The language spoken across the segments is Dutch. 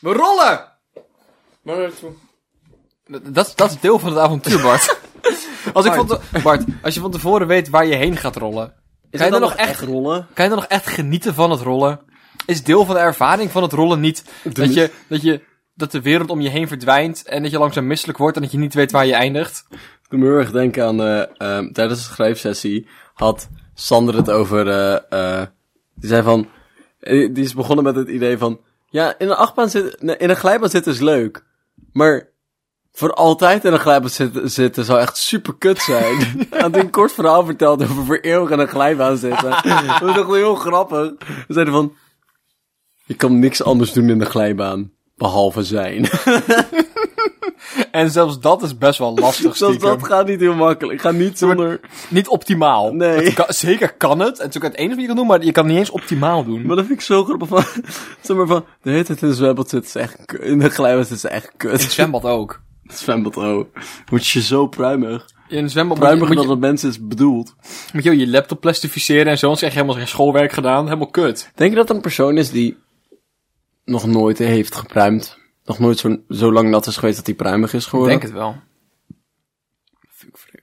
We rollen! Maar naartoe. Dat, dat is deel van het avontuur, Bart. als ik van te- Bart, als je van tevoren weet waar je heen gaat rollen, Is kan je dan nog echt, rollen? kan je dan nog echt genieten van het rollen? Is deel van de ervaring van het rollen niet dat je, dat je, dat de wereld om je heen verdwijnt en dat je langzaam misselijk wordt en dat je niet weet waar je eindigt? Ik moet me heel erg denken aan, eh, ehm, tijdens de schrijfsessie had Sander het over, eh, eh, die zei van, eh, die is begonnen met het idee van, ja, in een achtbaan zitten, nee, in een glijbaan zitten is leuk, maar voor altijd in een glijbaan zitten, zitten zou echt super kut zijn. Had een kort verhaal verteld over voor eeuwig in een glijbaan zitten. Dat was toch heel grappig. We zeiden van, je kan niks anders doen in de glijbaan, behalve zijn. En zelfs dat is best wel lastig Zelfs dat gaat niet heel makkelijk. Ik ga niet zonder... Niet optimaal. Nee. Kan- zeker kan het. Het is ook het enige wat je kan doen, maar je kan het niet eens optimaal doen. Maar dat vind ik zo grappig van, zeg maar van, de hele tijd in een zwembad zit is echt kut. In de glijbaan zit is echt In kut. het zwembad ook. Het zwembad, oh. Word je zo pruimig. In het zwembad moet je, Pruimiger moet, dan je, dat mensen is bedoeld. moet je je laptop plastificeren en zo, anders krijg je helemaal geen schoolwerk gedaan. Helemaal kut. Denk je dat er een persoon is die nog nooit heeft gepruimd? Nog nooit zo, zo lang nat is geweest dat hij pruimig is Ik geworden? denk het wel.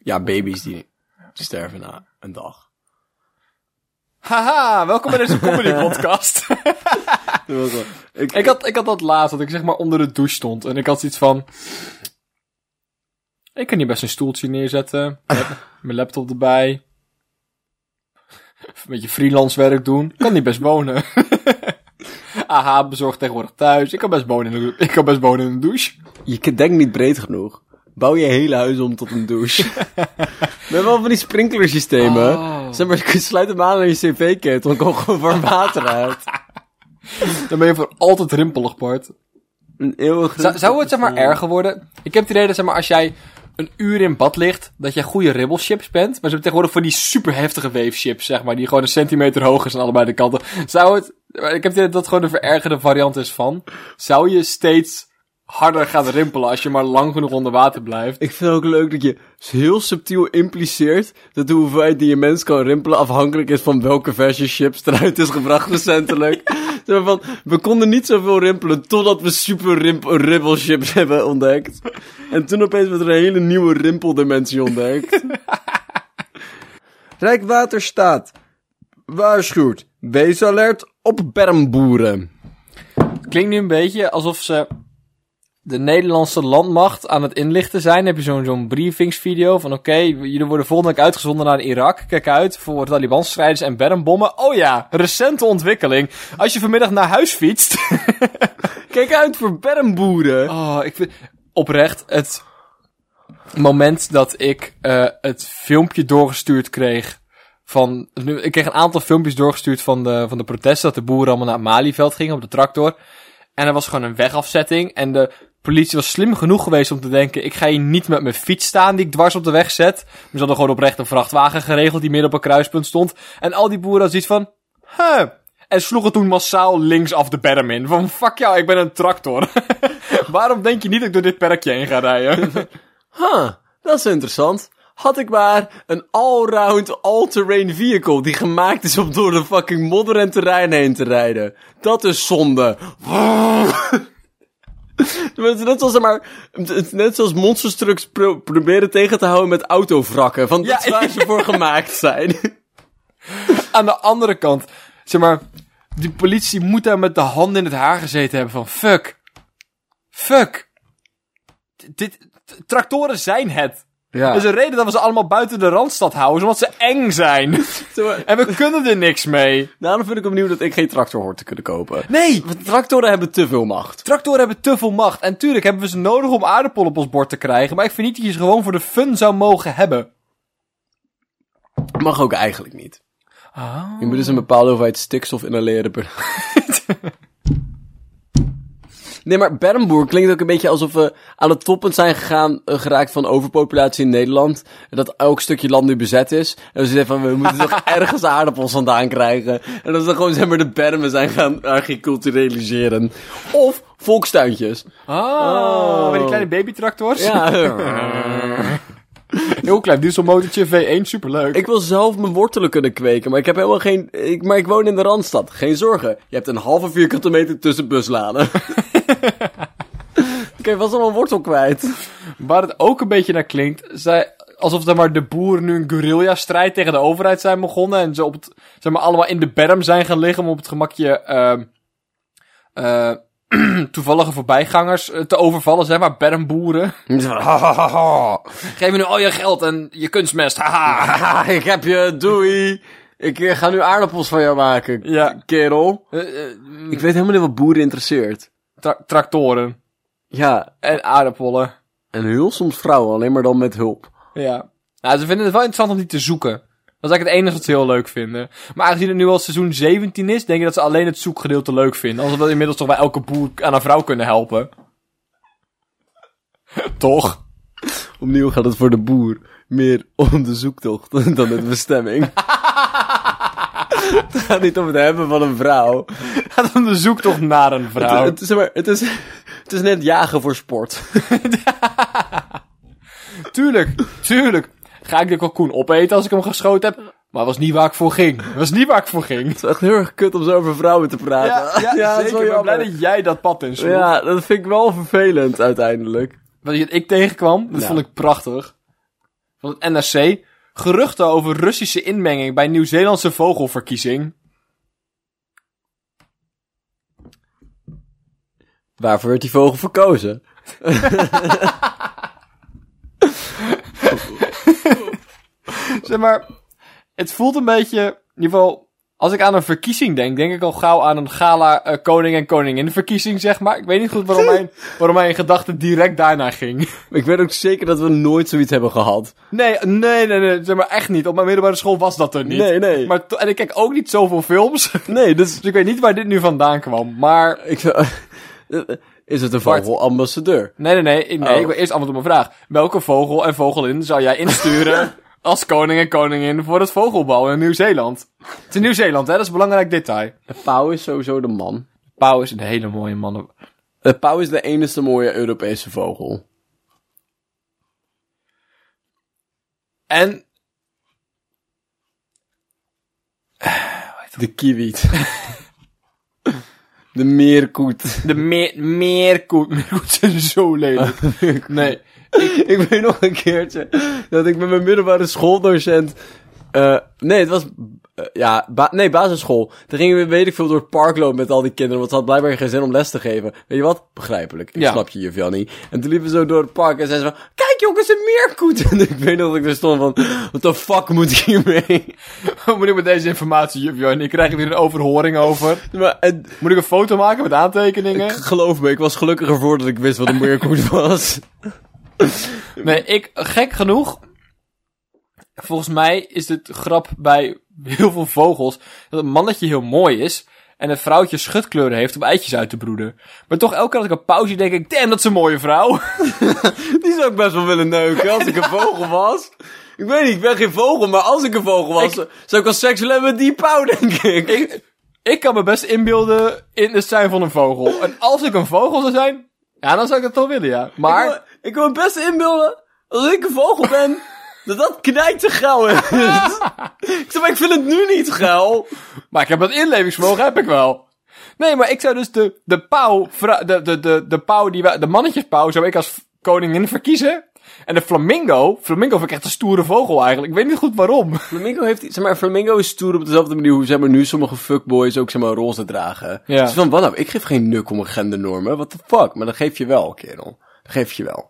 Ja, baby's die, sterven na een dag. Haha, welkom bij deze comedy podcast. Dat was wel- ik, ik, had, ik had dat laatst, dat ik zeg maar onder de douche stond. En ik had zoiets van... Ik kan hier best een stoeltje neerzetten. Mijn laptop erbij. Een beetje freelance werk doen. Ik kan hier best wonen. Aha, bezorgd tegenwoordig thuis. Ik kan best wonen in de, ik kan best wonen in een douche. je denkt niet breed genoeg. Bouw je hele huis om tot een douche. We hebben wel van die sprinklersystemen. Oh. Zeg maar, je sluit hem aan aan je cv-kit, dan komt gewoon warm water uit. Dan ben je voor altijd rimpelig, Bart. Een eeuwig... Zou, zou het zeg maar erger worden? Ik heb het idee dat zeg maar, als jij een uur in bad ligt, dat jij goede ribbelchips bent. Maar ze hebben tegenwoordig voor die super heftige weefchips, zeg maar, die gewoon een centimeter hoog is aan allebei de kanten. Zou het, ik heb idee dat gewoon de verergerde variant is van. Zou je steeds harder gaan rimpelen als je maar lang genoeg onder water blijft? Ik vind het ook leuk dat je heel subtiel impliceert dat de hoeveelheid die je mens kan rimpelen afhankelijk is van welke versie chips eruit is gebracht recentelijk. Zeg van, we konden niet zoveel rimpelen totdat we super rimp ribbelchips hebben ontdekt. En toen opeens werd er een hele nieuwe rimpeldimensie ontdekt. Rijkswaterstaat waarschuwt. Wees alert op bermboeren. Klinkt nu een beetje alsof ze de Nederlandse landmacht aan het inlichten zijn. Dan heb je zo'n zo'n briefingsvideo van oké, jullie worden volgende week uitgezonden naar Irak. Kijk uit voor Taliban-strijders en bermbommen. Oh ja, recente ontwikkeling. Als je vanmiddag naar huis fietst. Kijk uit voor bermboeren. Oh, ik vind oprecht het moment dat ik eh, het filmpje doorgestuurd kreeg van... Ik kreeg een aantal filmpjes doorgestuurd van de, van de protesten, dat de boeren allemaal naar het Malieveld gingen op de tractor. En er was gewoon een wegafzetting en de politie was slim genoeg geweest om te denken, ik ga hier niet met mijn fiets staan die ik dwars op de weg zet. Ze hadden gewoon oprecht een vrachtwagen geregeld die midden op een kruispunt stond. En al die boeren hadden zoiets van, huh... En sloegen toen massaal links af de berm in. Van, fuck jou, ik ben een tractor. Waarom denk je niet dat ik door dit perkje heen ga rijden? Huh, dat is interessant. Had ik maar een allround all-terrain vehicle die gemaakt is om door de fucking modder en terrein heen te rijden. Dat is zonde. Maar het is net zoals, maar, het is net zoals pro- proberen tegen te houden met autovrakken. Van, dat is waar ze voor gemaakt zijn. Aan de andere kant, zeg maar, die politie moet daar met de handen in het haar gezeten hebben van, fuck. Fuck. Dit, tractoren zijn het. Ja. Er is een reden dat we ze allemaal buiten de Randstad houden, omdat ze eng zijn. en we kunnen er niks mee. Daarom vind ik opnieuw dat ik geen tractor hoor te kunnen kopen. Nee, Want tractoren hebben te veel macht. tractoren hebben te veel macht. En tuurlijk hebben we ze nodig om aardappelen op ons bord te krijgen, maar ik vind niet dat je ze gewoon voor de fun zou mogen hebben. Mag ook eigenlijk niet. Ah. Je moet dus een bepaalde hoeveelheid stikstof inhaleren per... Nee, maar Bermboer klinkt ook een beetje alsof we aan het toppunt zijn gegaan, eh, geraakt van overpopulatie in Nederland. En dat elk stukje land nu bezet is. En we zeggen van, we moeten toch ergens aardappels vandaan krijgen. En dat we gewoon, zeg maar, de bermen zijn gaan agriculturaliseren. Of volkstuintjes. Oh, met die kleine babytractors. Ja. Heel klein dieselmotortje, V1, superleuk. Ik wil zelf mijn wortelen kunnen kweken, maar ik heb helemaal geen... Ik, maar ik woon in de Randstad. Geen zorgen. Je hebt een halve vierkante meter tussen busladen. Oké, was al een wortel kwijt. Waar het ook een beetje naar klinkt, zij, alsof maar, de boeren nu een guerrilla-strijd tegen de overheid zijn begonnen. En ze op het, zeg maar, allemaal in de berm zijn gaan liggen om op het gemakje eh toevallige voorbijgangers eh, te overvallen, zeg maar, bermboeren. Geef me nu al je geld en je kunstmest, haha. Ik heb je, doei. Ik eh, ga nu aardappels van jou maken, Ja. kerel. Eh, Ik weet helemaal niet wat boeren interesseert. Tra- tractoren Ja, en aardappelen. en heel soms vrouwen, alleen maar dan met hulp. Ja. Nou, ze vinden het wel interessant om die te zoeken. Dat is eigenlijk het enige wat ze heel leuk vinden. Maar aangezien het nu al seizoen 17 is, denk ik dat ze alleen het zoekgedeelte leuk vinden. Alsof we inmiddels toch bij elke boer aan een vrouw kunnen helpen. toch? Opnieuw gaat het voor de boer meer om de zoektocht dan de bestemming. het gaat niet om het hebben van een vrouw. Gaat om de zoektocht naar een vrouw. Het, het, zeg maar, het, is, het is net jagen voor sport. Tuurlijk, tuurlijk. Ga ik de kalkoen opeten als ik hem geschoten heb? Maar was niet waar ik voor ging. Was niet waar ik voor ging. Het is echt heel erg kut om zo over vrouwen te praten. Ja, ja, zeker. wel Ik ben blij dat jij dat pad insloeg. Ja, dat vind ik wel vervelend uiteindelijk. Wat ik tegenkwam, dat Ja. vond ik prachtig. Van het NRC. Geruchten over Russische inmenging bij Nieuw-Zeelandse vogelverkiezing. Waarvoor werd die vogel verkozen? Zeg maar, het voelt een beetje, in ieder geval, als ik aan een verkiezing denk, denk ik al gauw aan een gala eh, koning en koningin verkiezing, zeg maar. Ik weet niet goed waarom mijn, waarom mijn gedachte direct daarna ging. Ik weet ook zeker dat we nooit zoiets hebben gehad. Nee, nee, nee, nee, zeg maar echt niet. Op mijn middelbare school was dat er niet. Nee, nee. Maar en ik kijk ook niet zoveel films, Nee, dus dus ik weet niet waar dit nu vandaan kwam. Maar, ik Is het een vogelambassadeur? nee, nee, nee, ik- nee, Oh. ik wil eerst antwoord op mijn vraag. Welke vogel en vogelin zou jij insturen als koning en koningin voor het vogelbal in Nieuw-Zeeland? Het is in Nieuw-Zeeland, hè, dat is een belangrijk detail. De pauw is sowieso de man. Pauw is een hele mooie man. De pauw is de enige mooie Europese vogel. En De kiwiet. de meerkoet. de meer, meerkoet. Meerkoet zijn zo lelijk. Nee. ik weet nog een keertje dat ik met mijn middelbare schooldocent. eh nee, het was. eh, ja, ba- nee, basisschool. Toen gingen we, weet ik veel, door het park lopen met al die kinderen. Want ze had blijkbaar geen zin om les te geven. Weet je wat? Begrijpelijk. Ik Ja. snap je, juf Jannie. En toen liepen we zo door het park en zei ze van... Kijk jongens, een meerkoet! En ik weet nog dat ik er stond van... What the fuck moet ik hiermee? Wat moet ik met deze informatie? En ik krijg er weer een overhoring over. maar en, Moet ik een foto maken met aantekeningen? geloof me, ik was gelukkiger voordat ik wist wat een meerkoet was. Nee, ik, gek genoeg. Volgens mij is het grap bij heel veel vogels dat het mannetje heel mooi is. En het vrouwtje schutkleuren heeft om eitjes uit te broeden. Maar toch elke keer als ik een pauze denk ik, damn, dat is een mooie vrouw. Die zou ik best wel willen neuken als ik een vogel was. Ik weet niet, ik ben geen vogel, maar als ik een vogel was, zou ik wel seks willen hebben met die pauw, denk ik. ik, ik kan me best inbeelden in het zijn van een vogel. En als ik een vogel zou zijn, ja, dan zou ik het toch willen, ja. Maar, Ik, wil- ik wil me best inbeelden, als ik een vogel ben, dat dat knijt te geil is. ik zeg, maar ik vind het nu niet geil. maar ik heb dat inlevingsvermogen, heb ik wel. Nee, maar ik zou dus de, de pauw, de, de, de, de pauw die wij, de mannetjespauw zou ik als koningin verkiezen. En de flamingo, flamingo vind ik echt een stoere vogel eigenlijk. Ik weet niet goed waarom. Flamingo heeft, zeg maar, Flamingo is stoer op dezelfde manier hoe, zeg maar, nu sommige fuckboys ook, zeg maar, roze dragen. Ja. Dus van, wat nou, ik geef geen nuk om een gendernormen, what the fuck, maar dat geef je wel, kerel. Dat geef je wel.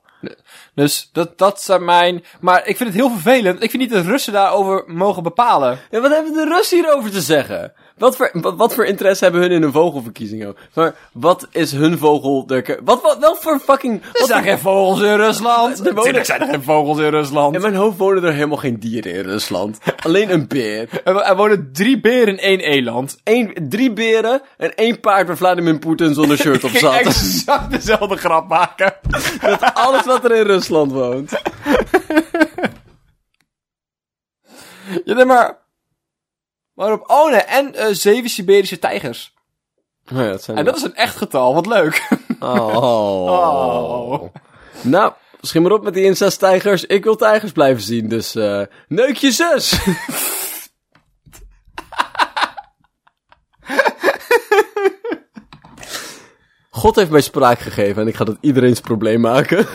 Dus dat, dat zijn mijn... Maar ik vind het heel vervelend. Ik vind niet dat Russen daarover mogen bepalen. Ja, wat hebben de Russen hierover te zeggen? Wat voor, wat, wat voor interesse hebben hun in een vogelverkiezing? ook? Maar wat is hun vogel... De, wat, wat, wel voor fucking... Er Wat zijn geen vogels in Rusland. Er wonen- zijn er geen vogels in Rusland. in mijn hoofd wonen er helemaal geen dieren in Rusland. Alleen een beer. Er, er wonen drie beren in één eland. Eén, drie beren en één paard waar Vladimir Poetin zonder shirt op Ik zat. exact dezelfde grap maken. Alles wat er in Rusland woont. Ja, nee, maar... Waarop? Oh nee, en eh, zeven Siberische tijgers. Oh ja, dat zijn En dat is een echt getal, wat leuk. Oh. Oh. Nou, schiet maar op met die incest-tijgers. Ik wil tijgers blijven zien, dus... eh neuk je zus! God heeft mij spraak gegeven en ik ga dat iedereen's probleem maken.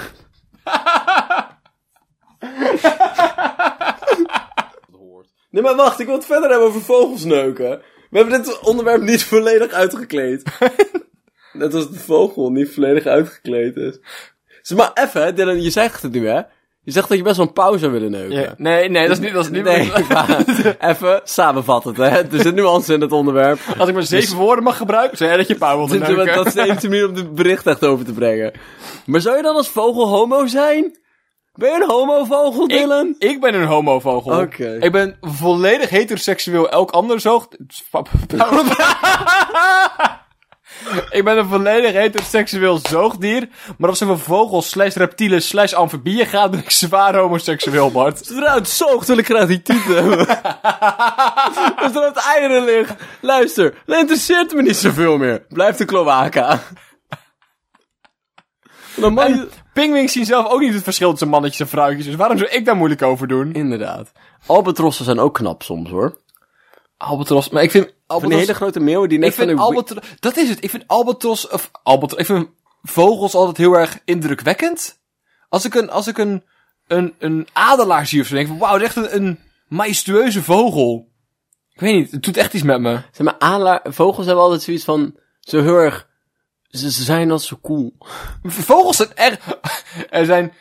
Nee, maar wacht, ik wil het verder hebben over vogelsneuken. We hebben dit onderwerp niet volledig uitgekleed. Net als de vogel niet volledig uitgekleed is. Maar even, Dylan, je zegt het nu, hè? Je zegt dat je best wel een pauze zou willen neuken. Ja. Nee, nee, dat is niet... Dat is niet Nee, maar even samenvat het, hè? Er zit nuance in het onderwerp. Als ik maar zeven woorden mag gebruiken, zei jij dat je pauw wilde is- neuken. Dat is de enige manier om het bericht echt over te brengen. Maar zou je dan als vogel homo zijn? Ben je een homovogel, Dylan? Ik, ik ben een homovogel. Oké. Ik ben volledig heteroseksueel. Elk ander zoogd... ik ben een volledig heteroseksueel zoogdier. Maar als het over vogels slash reptielen slash amfibieën gaat, ben ik zwaar homoseksueel, Bart. Zodra het zoogt, wil ik graag die titel hebben. Als er het eieren ligt. Luister, dat interesseert me niet zoveel meer. Blijf de kloaka. Dan mag je... Pingwings zien zelf ook niet het verschil tussen mannetjes en vrouwtjes. Dus waarom zou ik daar moeilijk over doen? Inderdaad. Albatrossen zijn ook knap soms, hoor. Albatros, maar ik vind albatros... hele grote meeuwen die net ik vind van albatros... Dat is het. Ik vind albatros... Of albatros... Ik vind vogels altijd heel erg indrukwekkend. Als ik een, als ik een, een, een adelaar zie of zo, denk ik van... Wauw, dat is echt een, een majestueuze vogel. Ik weet niet, het doet echt iets met me. Zeg maar, adelaar... Vogels hebben altijd zoiets van... Zo heel erg... Ze, zijn altijd zo cool. Vogels zijn echt... Er zijn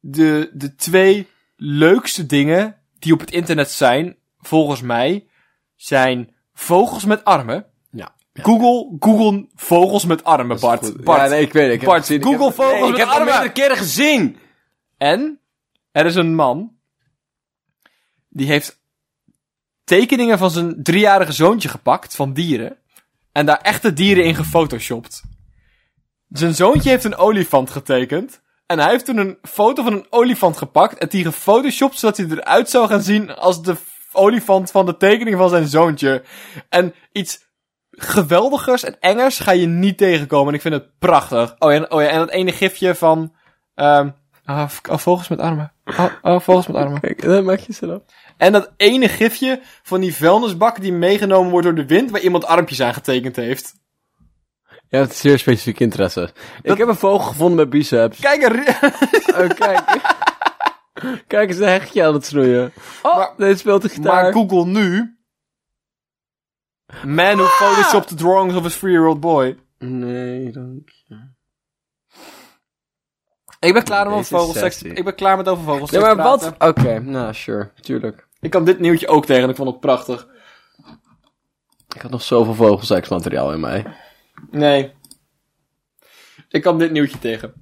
de, de twee leukste dingen die op het internet zijn, volgens mij, zijn vogels met armen. Ja. Google, Google vogels met armen, Bart. Bart. Ja, nee, ik weet het. Ik Bart. Google ik heb, vogels nee, met ik heb het armen. meerdere keren gezien. En er is een man die heeft tekeningen van zijn driejarige zoontje gepakt van dieren en daar echte dieren in gefotoshopt. Zijn zoontje heeft een olifant getekend en hij heeft toen een foto van een olifant gepakt en die gefotoshopt zodat hij eruit zou gaan zien als de olifant van de tekening van zijn zoontje. En iets geweldigers en engers ga je niet tegenkomen en ik vind het prachtig. Oh ja, oh ja en dat ene gifje van... ehm ah, oh, vogels met armen. Oh, oh, vogels met armen. Kijk, dat maak je zo op. En dat ene gifje van die vuilnisbak die meegenomen wordt door de wind, waar iemand armpjes aan getekend heeft. Ja, het is zeer specifiek interesse. Ik heb een vogel gevonden met biceps. Kijk, er... Oh, kijk. kijk eens een hechtje aan het snoeien. Oh, Maar- deze speelt de gitaar. maar Google nu... Man who photoshopped the drawings of his three-year-old boy. Nee, dank. Ik ben klaar om over vogelseks... Ik ben klaar met over vogels Ja, maar wat? Oké, nou, sure. Tuurlijk. Ik kan dit nieuwtje ook tegen en ik vond het prachtig. Ik had nog zoveel vogelseksmateriaal in mij. Nee. Ik kan dit nieuwtje tegen.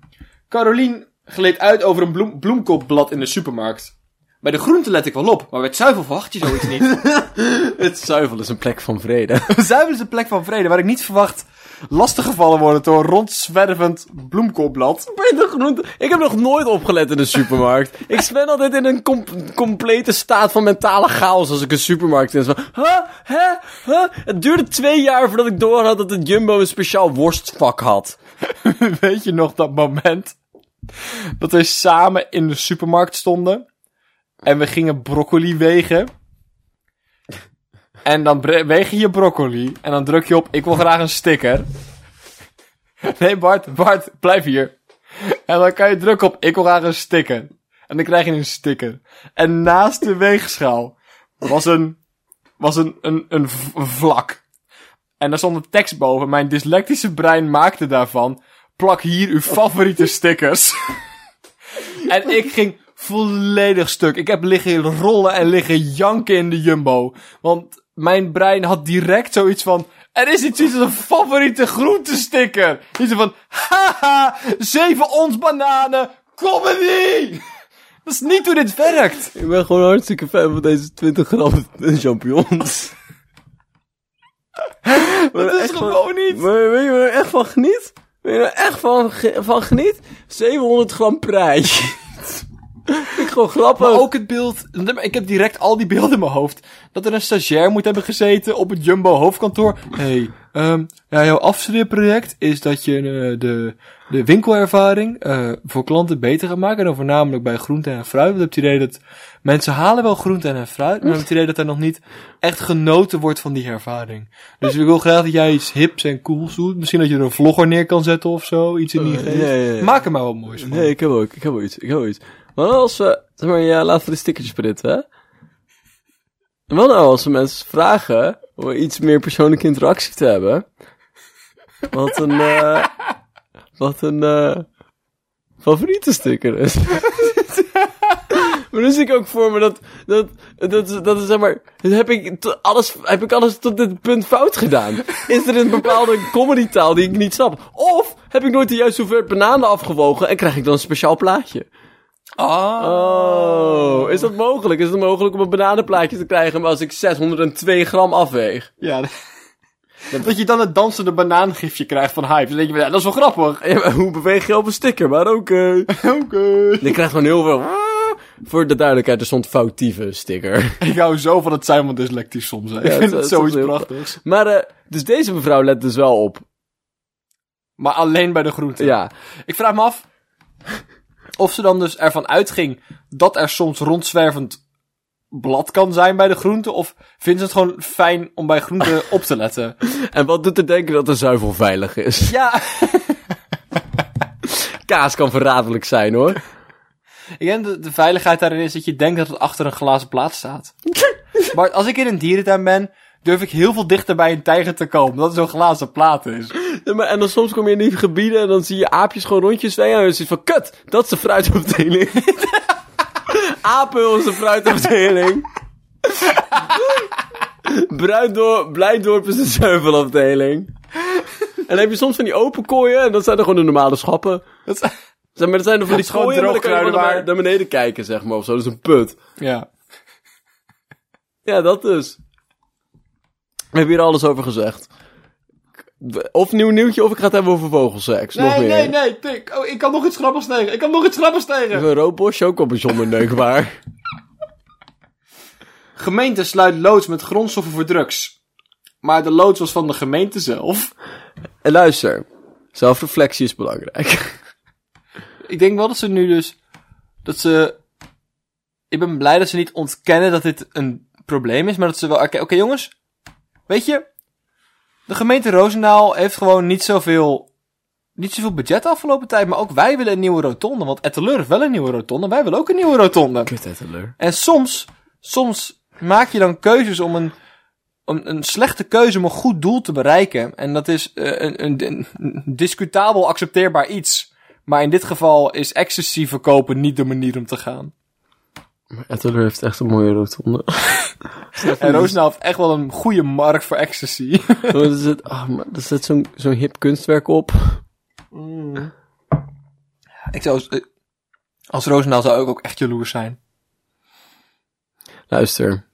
Carolien gleed uit over een bloem bloemkoolblad in de supermarkt. Bij de groente let ik wel op, maar bij het zuivel verwacht je zoiets niet. Het zuivel is een plek van vrede. zuivel is een plek van vrede waar ik niet verwacht lastiggevallen worden door een rondzwervend bloemkoolblad. Bij de groente. Ik heb nog nooit opgelet in de supermarkt. ik ben altijd in een com- complete staat van mentale chaos als ik een supermarkt in. Zo, huh? Hè? Huh? Het duurde twee jaar voordat ik door had dat de Jumbo een speciaal worstvak had. Weet je nog dat moment dat we samen in de supermarkt stonden en we gingen broccoli wegen? En dan weeg je je broccoli en dan druk je op ik wil graag een sticker. Nee Bart, Bart, blijf hier. En dan kan je drukken op ik wil graag een sticker. En dan krijg je een sticker. En naast de weegschaal was een, was een, een, een vlak. En daar stond een tekst boven. Mijn dyslectische brein maakte daarvan. Plak hier uw favoriete stickers. en ik ging volledig stuk. Ik heb liggen rollen en liggen janken in de jumbo. Want mijn brein had direct zoiets van... Er is iets als een favoriete groentesticker. Iets van... Haha, zeven ons bananen. Comedy! Dat is niet hoe dit werkt. Ik ben gewoon hartstikke fan van deze 20 gram champignons. Dat is gewoon niet. Maar weet je waar echt van geniet? Weet je waar ik echt van, van geniet? 700 gram prei. Vind ik gewoon grappig. Maar ook het beeld, ik heb direct al die beelden in mijn hoofd. Dat er een stagiair moet hebben gezeten op het Jumbo hoofdkantoor. hey, ehm, ja, jouw afstudeerproject is dat je eh, de, de winkelervaring eh, voor klanten beter gaat maken. En voornamelijk bij groente en fruit. Want ik heb het idee dat mensen halen wel groente en fruit. Maar heb het idee dat er nog niet echt genoten wordt van die ervaring. Dus ik wil graag dat jij iets hips en cools doet. Misschien dat je er een vlogger neer kan zetten of zo. Iets in die geest. ja, ja. Maak er maar wat moois van. Nee, ik heb ook, ik heb wel iets, ik heb wel iets. Maar als we, zeg maar, ja, laten we de stickertjes printen, hè? Wat nou als we mensen vragen om iets meer persoonlijke interactie te hebben? Wat een, eh, wat een, eh, favoriete sticker is. maar zie ik ook voor me dat, dat, dat, dat is zeg maar, heb ik, alles, heb ik alles tot dit punt fout gedaan? Is er een bepaalde comedy taal die ik niet snap? Of heb ik nooit de juiste hoeveelheid bananen afgewogen en krijg ik dan een speciaal plaatje? Ah. Oh, is dat mogelijk? Is het mogelijk om een bananenplaatje te krijgen als ik 602 gram afweeg? Ja. Dat je dan het dansende banaangifje krijgt van Hype. Dan denk je, ja, dat is wel grappig. Ja, hoe beweeg je op een sticker? Maar oké. Oké. Je krijgt gewoon heel veel... Voor de duidelijkheid, er stond foutieve sticker. Ik hou zo van het zijn van dyslectisch soms. Hè. Ja, ik vind het- zoiets prachtigs. Maar, eh, dus deze mevrouw let dus wel op. Maar alleen bij de groenten. Ja. Ik vraag me af of ze dan dus ervan uitging dat er soms rondzwervend blad kan zijn bij de groenten. Of vindt ze het gewoon fijn om bij groenten op te letten? En wat doet er denken dat de zuivel veilig is? Ja, Kaas kan verraderlijk zijn, hoor. ik denk dat de veiligheid daarin is dat je denkt dat het achter een glazen plaat staat. Maar als ik in een dierentuin ben, durf ik heel veel dichter bij een tijger te komen. Dat er zo'n glazen plaat is. En dan soms kom je in die gebieden en dan zie je aapjes gewoon rondjes zwemmen. En dan het van, kut, dat is de fruitafdeling. Apel is de fruitafdeling. Blijdorp is de zuivelafdeling. En dan heb je soms van die open kooien en dat zijn er gewoon de normale schappen. Dat Zeg maar, dat zijn er van die kooien, maar dan kan je naar, naar beneden kijken, zeg maar, of zo. Dat is een put. ja. Ja, dat dus. We hebben hier alles over gezegd. Of nieuw nieuwtje, of ik ga het hebben over vogelseks. nog Nee, meer. nee, nee, Tik. Oh, ik kan nog iets grappigs tegen. Ik kan nog iets grappigs tegen. Een roodbosje ook al bijzonder neukbaar. Gemeente sluit loods met grondstoffen voor drugs. Maar de loods was van de gemeente zelf. En luister, zelfreflectie is belangrijk. Ik denk wel dat ze nu dus... Dat ze... Ik ben blij dat ze niet ontkennen dat dit een probleem is. Maar dat ze wel... Oké, oké, jongens. Weet je... De gemeente Roosendaal heeft gewoon niet zoveel... Niet zoveel budget de afgelopen tijd. Maar ook wij willen een nieuwe rotonde. Want Etteleur heeft wel een nieuwe rotonde. Wij willen ook een nieuwe rotonde. Kut, Etteleur. En soms, soms maak je dan keuzes om een, om een slechte keuze om een goed doel te bereiken. En dat is eh, een, een, een discutabel accepteerbaar iets. Maar in dit geval is ecstasy verkopen niet de manier om te gaan. Etteleur heeft echt een mooie rotonde. En Roosendaal heeft echt wel een goede markt voor ecstasy. Wat is het? Maar er zit zo'n zo'n hip kunstwerk op. ik zou, als Roosendaal zou ik ook echt jaloers zijn. Luister.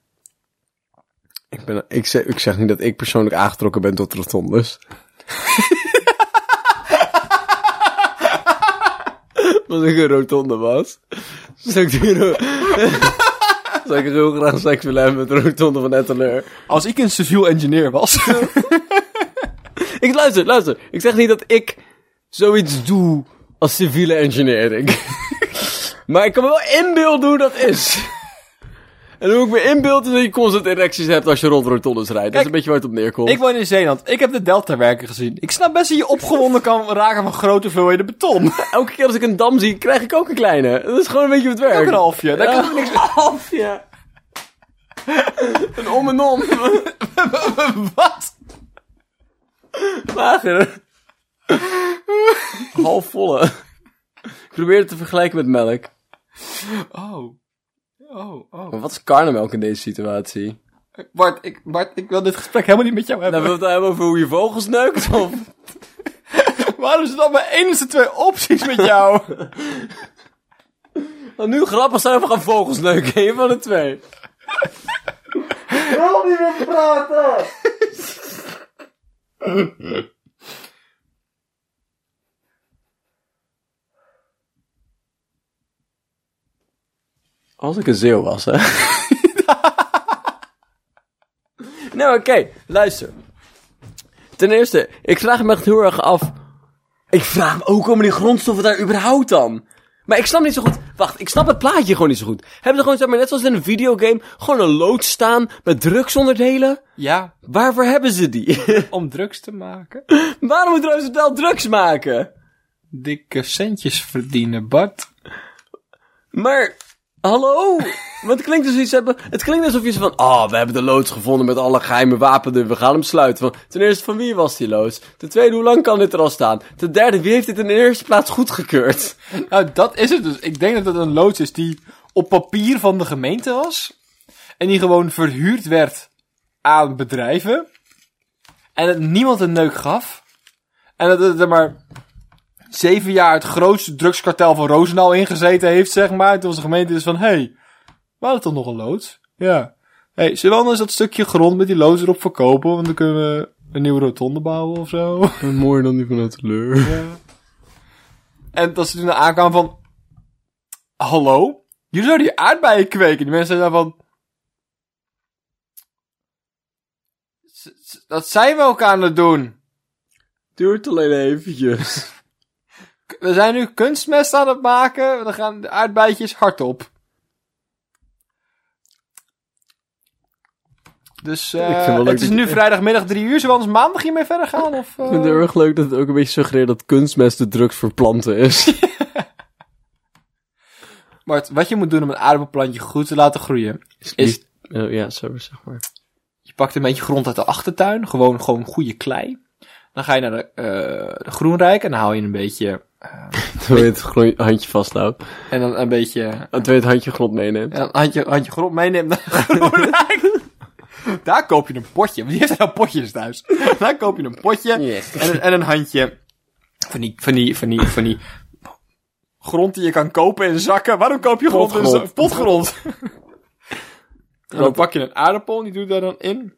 Ik, ben, ik, zeg, ik zeg niet dat ik persoonlijk aangetrokken ben tot rotondes. Als ik een rotonde was, zou ik, die ro- zou ik heel graag seks willen hebben met de rotonde van Etteleur. Als ik een civiel engineer was. Ik luister, luister. Ik zeg niet dat ik zoiets doe als civiele engineering. maar ik kan me wel inbeelden hoe dat is. En hoe ik me inbeeld is dat je constant erecties hebt als je rond rotondes rijdt. Dat is een beetje waar het op neerkomt. ik woon in Zeeland. Ik heb de Delta-werken gezien. Ik snap best dat je opgewonden kan raken van grote hoeveelheden beton. Elke keer als ik een dam zie, krijg ik ook een kleine. Dat is gewoon een beetje het werkt. Ook een halfje. Daar Ja, kan je niks een halfje. een om en om. Wat? Lager. Half volle. Ik probeer het te vergelijken met melk. Oh. Oh, oh. Maar wat is karnemelk in deze situatie? Bart, ik, Bart, ik wil dit gesprek helemaal niet met jou hebben. Nou, wil je het hebben over hoe je vogels neukt? Of? Waarom is het dan mijn enige twee opties met jou? Nou, nu grappig zijn we gaan vogels neuken. Een van de twee. Ik wil niet meer praten! Als ik een zeeuw was, hè? nou, oké. Luister. ten eerste, ik vraag me echt heel erg af. Ik vraag me ook om die grondstoffen daar überhaupt dan. Maar ik snap niet zo goed. Wacht, ik snap het plaatje gewoon niet zo goed. Hebben ze gewoon, zeg maar, net zoals in een videogame, gewoon een loods staan met drugsonderdelen? Ja, Waarvoor hebben ze die? om drugs te maken. Waarom moet Roosevelt drugs maken? Dikke centjes verdienen, Bart. Maar, hallo? Want het klinkt dus iets hebben. Het klinkt alsof je van. Oh, we hebben de loods gevonden met alle geheime wapenen. We gaan hem sluiten. Van, ten eerste, van wie was die loods? Ten tweede, hoe lang kan dit er al staan? Ten derde, wie heeft dit in de eerste plaats goedgekeurd? Nou, dat is het dus. Ik denk dat het een loods is die op papier van de gemeente was. En die gewoon verhuurd werd aan bedrijven. En het niemand een neuk gaf. En dat het er maar zeven jaar het grootste drugskartel van Roosendaal ingezeten heeft, zeg maar. Toen was de gemeente dus van, hé, hey, we hadden toch nog een loods? Ja. Hé, hey, zullen we anders dat stukje grond met die loods erop verkopen? Want dan kunnen we een nieuwe rotonde bouwen of zo. Mooier dan die van het teleur. Ja. En dat ze toen aankwamen van... Hallo? Jullie zouden die aardbeien kweken. Die mensen zijn van... "S- s- Dat zijn we ook aan het doen. Duurt alleen eventjes. We zijn nu kunstmest aan het maken. Dan gaan de aardbeidjes hard op. Dus eh, het is nu vrijdagmiddag drie uur. Zullen we anders maandag hiermee verder gaan? Of? Ik vind het heel erg leuk dat het ook een beetje suggereert dat kunstmest de drugs verplanten is. Bart, wat je moet doen om een aardappelplantje goed te laten groeien... is Oh, ja, zo zeg maar. Je pakt een beetje grond uit de achtertuin. Gewoon, gewoon goede klei. Dan ga je naar de, eh de groenrijk en dan haal je een beetje... Terwijl je het handje vasthoudt. En dan een beetje... Terwijl je het handje grond meeneemt. En handje, handje grond meeneemt. Daar koop je een potje. Wie heeft er nou potjes thuis? Daar koop je een potje. Yes. En, een- en een handje van die, van die, van die, van die grond die je kan kopen in zakken. Waarom koop je grond in Potgrond. zakken? Potgrond. en dan pak je een aardappel, die doe je daar dan in.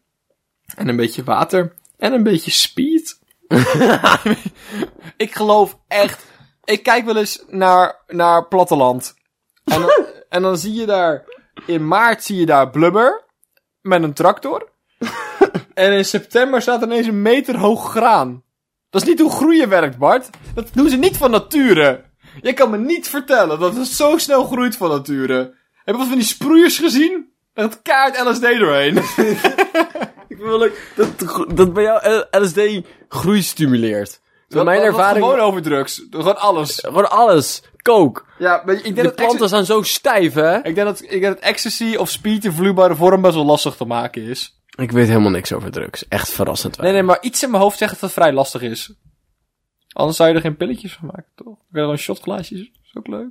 En een beetje water. En een beetje speed. ik geloof echt... Ik kijk wel eens naar, naar platteland. En dan, en dan zie je daar... In maart zie je daar blubber. Met een tractor. en in september staat ineens een meter hoog graan. Dat is niet hoe groeien werkt, Bart. Dat doen ze niet van nature. Je kan me niet vertellen dat het zo snel groeit van nature. Heb je wat van die sproeiers gezien? Dat kaart LSD doorheen. Ik leuk dat, dat bij jou LSD groei stimuleert. Door mijn ervaring... Gewoon over drugs. Gewoon alles. Gewoon alles. Kook. Ja, maar ik denk De dat planten zijn zo stijf, hè? Ik denk dat, ik denk dat ecstasy of speed in vloeibare vorm best wel lastig te maken is. Ik weet helemaal niks over drugs. Echt verrassend. Nee, nee, maar iets in mijn hoofd zegt dat het vrij lastig is. Anders zou je er geen pilletjes van maken, toch? Ik wil gewoon shotglaasjes. Is ook leuk.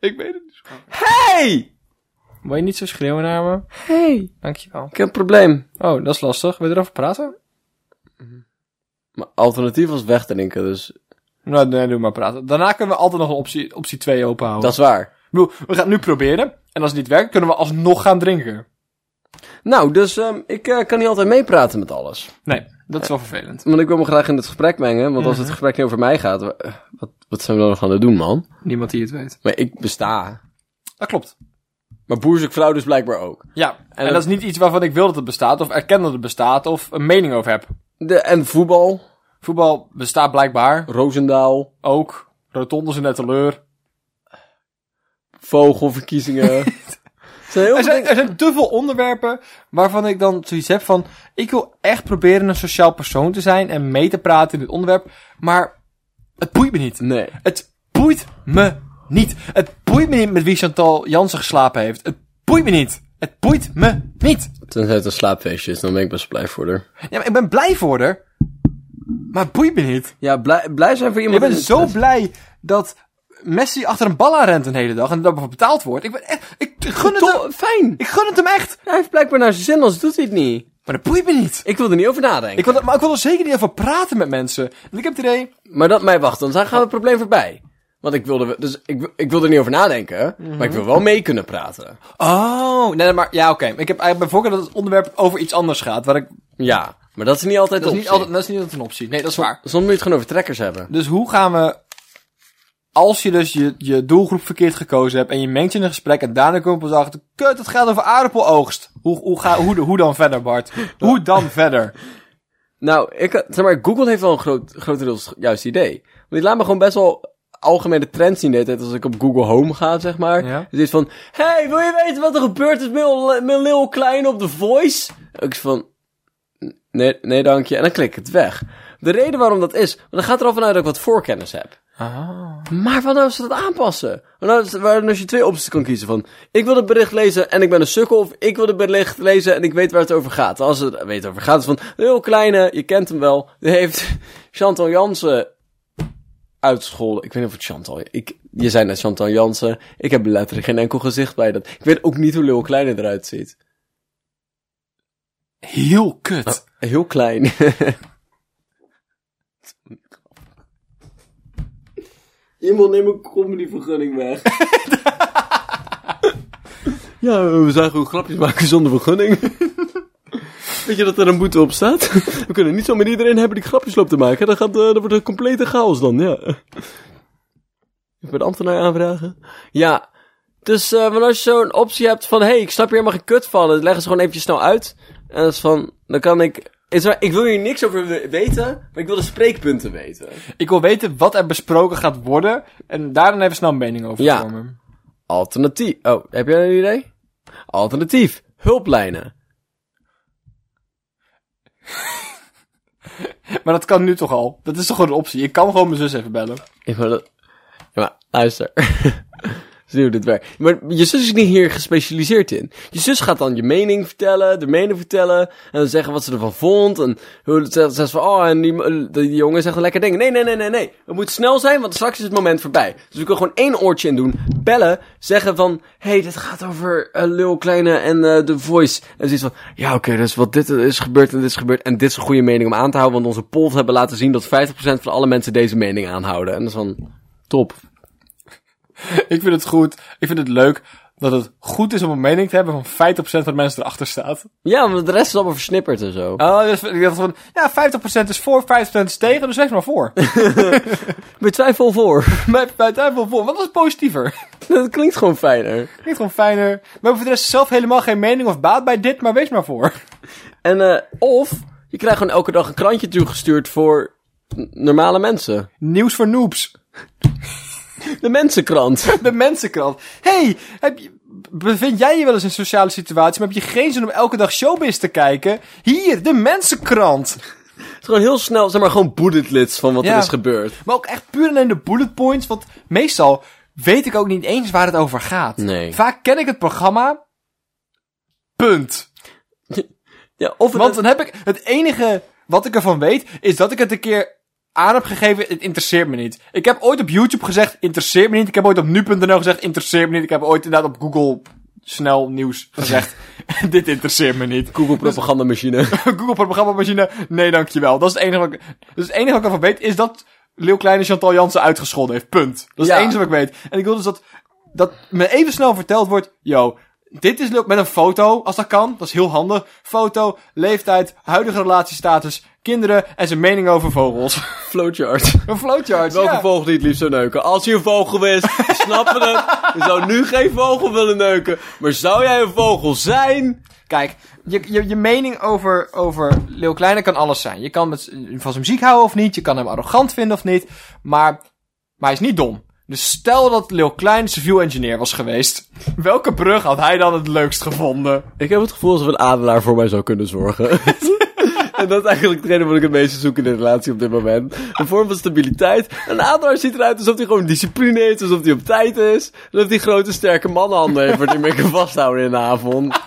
Ik weet het niet. Hey! Wil je niet zo schreeuwen naar me? Hey! Dankjewel. Ik heb een probleem. Oh, dat is lastig. Wil je erover praten? Maar alternatief was wegdrinken, dus Nou, nee, doe maar praten. Daarna kunnen we altijd nog een optie, optie 2 openhouden. dat is waar. Ik bedoel, we gaan het nu proberen. En als het niet werkt, kunnen we alsnog gaan drinken. Nou, dus ehm, ik eh, kan niet altijd meepraten met alles. Nee, dat is wel vervelend. Want ik wil me graag in het gesprek mengen, want als het gesprek niet over mij gaat, eh, wat, wat zijn we dan nog aan het doen, man? Niemand die het weet. Maar ik besta. Dat klopt. Maar boerzek vrouw dus blijkbaar ook. Ja, en, dat- dat is niet iets waarvan ik wil dat het bestaat, of erken dat het bestaat, of een mening over heb. De, en voetbal, Voetbal bestaat blijkbaar Roosendaal, ook. Rotondes de teleur. vogelverkiezingen. Er zijn heel Er er zijn te veel onderwerpen waarvan ik dan zoiets heb van... Ik wil echt proberen een sociaal persoon te zijn en mee te praten in dit onderwerp. Maar het boeit me niet. Nee. Het boeit me niet. Het boeit me niet met wie Chantal Jansen geslapen heeft. Het boeit me niet. Het boeit me niet. Tenzij het een slaapfeestje is, dan ben ik best blij voor haar. Ja, maar ik ben blij voor haar. Maar het boeit me niet. Ja, blij, blij zijn voor Ik iemand... ben is- zo blij dat Messi achter een bal aan rent een hele dag en daarvoor betaald wordt. Ik ben echt, ik gun het hem. Fijn. Ik gun het hem echt. Hij heeft blijkbaar naar zijn zin, anders doet hij het niet. Maar dat boeit me niet. Ik wil er niet over nadenken. Ik wil, maar ik wil er zeker niet over praten met mensen. Want ik heb het idee... Maar dat mij wacht, dan gaan we het probleem voorbij. Want ik wilde, dus ik, ik wil er niet over nadenken, maar ik wil wel mee kunnen praten. Oh, nee, maar ja, oké. Ik heb eigenlijk bij voorkeur dat het onderwerp over iets anders gaat. Waar ik, Ja, maar dat is niet altijd dat, is niet optie. altijd, dat is niet altijd een optie. Nee, dat is waar. Soms moet je het gewoon over trekkers hebben. Dus hoe gaan we... Als je dus je, je doelgroep verkeerd gekozen hebt en je mengt je in een gesprek en daarna komt pas achter, kut, het gaat over aardappeloogst. Hoe, hoe, ga, hoe, hoe dan verder, Bart? Hoe dan verder? Nou, ik, zeg maar, Google heeft wel een groot, grotendeels juist idee. Want die laat me gewoon best wel algemene trends zien de tijd als ik op Google Home ga, zeg maar. Ja. Dus iets van, hey, wil je weten wat er gebeurd is met met Lil Klein op The Voice? Ik van, nee, nee dank je. En dan klik ik het weg. De reden waarom dat is, want dan gaat er al vanuit dat ik wat voorkennis heb. Ah. Maar wat nou als ze dat aanpassen? Want nou, is- als je twee opties kan kiezen van... Ik wil het bericht lezen en ik ben een sukkel... of ik wil het bericht lezen en ik weet waar het over gaat. Als het weet over gaat, is van... Heel kleine, je kent hem wel... Die heeft Chantal Jansen uitgescholden. Ik weet niet of het Chantal... Ik, je zei net Chantal Jansen. Ik heb letterlijk geen enkel gezicht bij dat. Ik weet ook niet hoe Lil Kleine eruit ziet. Heel kut. Heel klein. Iemand neem een comedyvergunning weg. ja, we zijn gewoon grapjes maken zonder vergunning. Weet je dat er een boete op staat? We kunnen niet zo met iedereen hebben die grapjes loopt te maken. Dan, gaat, eh, dan wordt het een complete chaos dan, ja. Ik bij de ambtenaar aanvragen. Ja, dus eh, want als je zo'n optie hebt van... Hé, hey, ik snap hier helemaal geen kut van. Leggen ze gewoon eventjes snel uit. En dat is van... Dan kan ik... Is waar, ik wil hier niks over we- weten, maar ik wil de spreekpunten weten. Ik wil weten wat er besproken gaat worden. En daar dan even snel een mening over Ja. vormen. Alternatief. Oh, heb jij een idee? Alternatief. Hulplijnen. Maar dat kan nu toch al? Dat is toch een optie? Ik kan gewoon mijn zus even bellen. Ik wil dat... Ja, maar luister. Zie hoe dit. Maar je zus is niet hier gespecialiseerd in. Je zus gaat dan je mening vertellen, de mening vertellen. En dan zeggen wat ze ervan vond. En hoe het zegt ze van, oh, en die, die jongen zegt lekker ding. Nee, nee, nee, nee, nee. Het moet snel zijn, want straks is het moment voorbij. Dus we kunnen gewoon één oortje in doen. Bellen, zeggen van, hey, dit gaat over uh, Lil Kleine en eh The Voice. En ze is van, ja, oké, dus wat dit is gebeurd en dit is gebeurd. En dit is een goede mening om aan te houden. Want onze polls hebben laten zien dat 50% van alle mensen deze mening aanhouden. En dat is van, top. Ik vind het goed. Ik vind het leuk dat het goed is om een mening te hebben van 50% van de mensen erachter staat. Ja, maar de rest is allemaal versnipperd en zo. Oh, dus ik dacht van, ja, 50% is voor, 50% is tegen, dus wees maar voor. Met twijfel voor. Bij, bij twijfel voor. Wat is positiever? dat klinkt gewoon fijner. Klinkt gewoon fijner. We hebben voor de rest zelf helemaal geen mening of baat bij dit, maar wees maar voor. En, eh, of je krijgt gewoon elke dag een krantje toegestuurd voor normale mensen. Nieuws voor noobs. De mensenkrant. De mensenkrant. hey, heb je, bevind jij je wel eens in een sociale situatie, maar heb je geen zin om elke dag showbiz te kijken? Hier, de mensenkrant. Het is gewoon heel snel, zeg maar, gewoon bulletlits van wat Ja. er is gebeurd. Maar ook echt puur alleen de bullet points, want meestal weet ik ook niet eens waar het over gaat. Nee. Vaak ken ik het programma. Punt. Ja, of het Want dan heb ik het enige wat ik ervan weet, is dat ik het een keer aan heb gegeven. Het interesseert me niet. Ik heb ooit op YouTube gezegd, interesseert me niet. Ik heb ooit op nu.nl gezegd, interesseert me niet. Ik heb ooit inderdaad op Google snel nieuws gezegd, dit interesseert me niet. Google propagandamachine. Google programmamachine, nee dankjewel. Dat is het enige wat ik, dus het enige wat ik ervan weet, is dat Leeuw Kleine Chantal Jansen uitgescholden heeft. Punt. Dat is Ja. het enige wat ik weet. En ik wil dus dat, dat me even snel verteld wordt, yo, dit is Leeuw, met een foto, als dat kan. Dat is heel handig. Foto, leeftijd, huidige relatiestatus, kinderen en zijn mening over vogels. Flowchart. een flowchart, Welke ja. vogel die het liefst zou neuken? Als je een vogel wist, snappen we het. Je zou nu geen vogel willen neuken. Maar zou jij een vogel zijn? Kijk, je, je, je mening over, over Leeuw Kleine kan alles zijn. Je kan met, van zijn muziek houden of niet. Je kan hem arrogant vinden of niet. Maar, maar hij is niet dom. Dus stel dat Leeuw Klein civil engineer was geweest. Welke brug had hij dan het leukst gevonden? Ik heb het gevoel alsof een adelaar voor mij zou kunnen zorgen. en dat is eigenlijk hetgene wat ik het meeste zoek in een relatie op dit moment. Een vorm van stabiliteit. Een adelaar ziet eruit alsof hij gewoon discipline heeft, alsof hij op tijd is. Alsof hij grote sterke mannenhanden heeft waar hij mee kan vasthouden in de avond.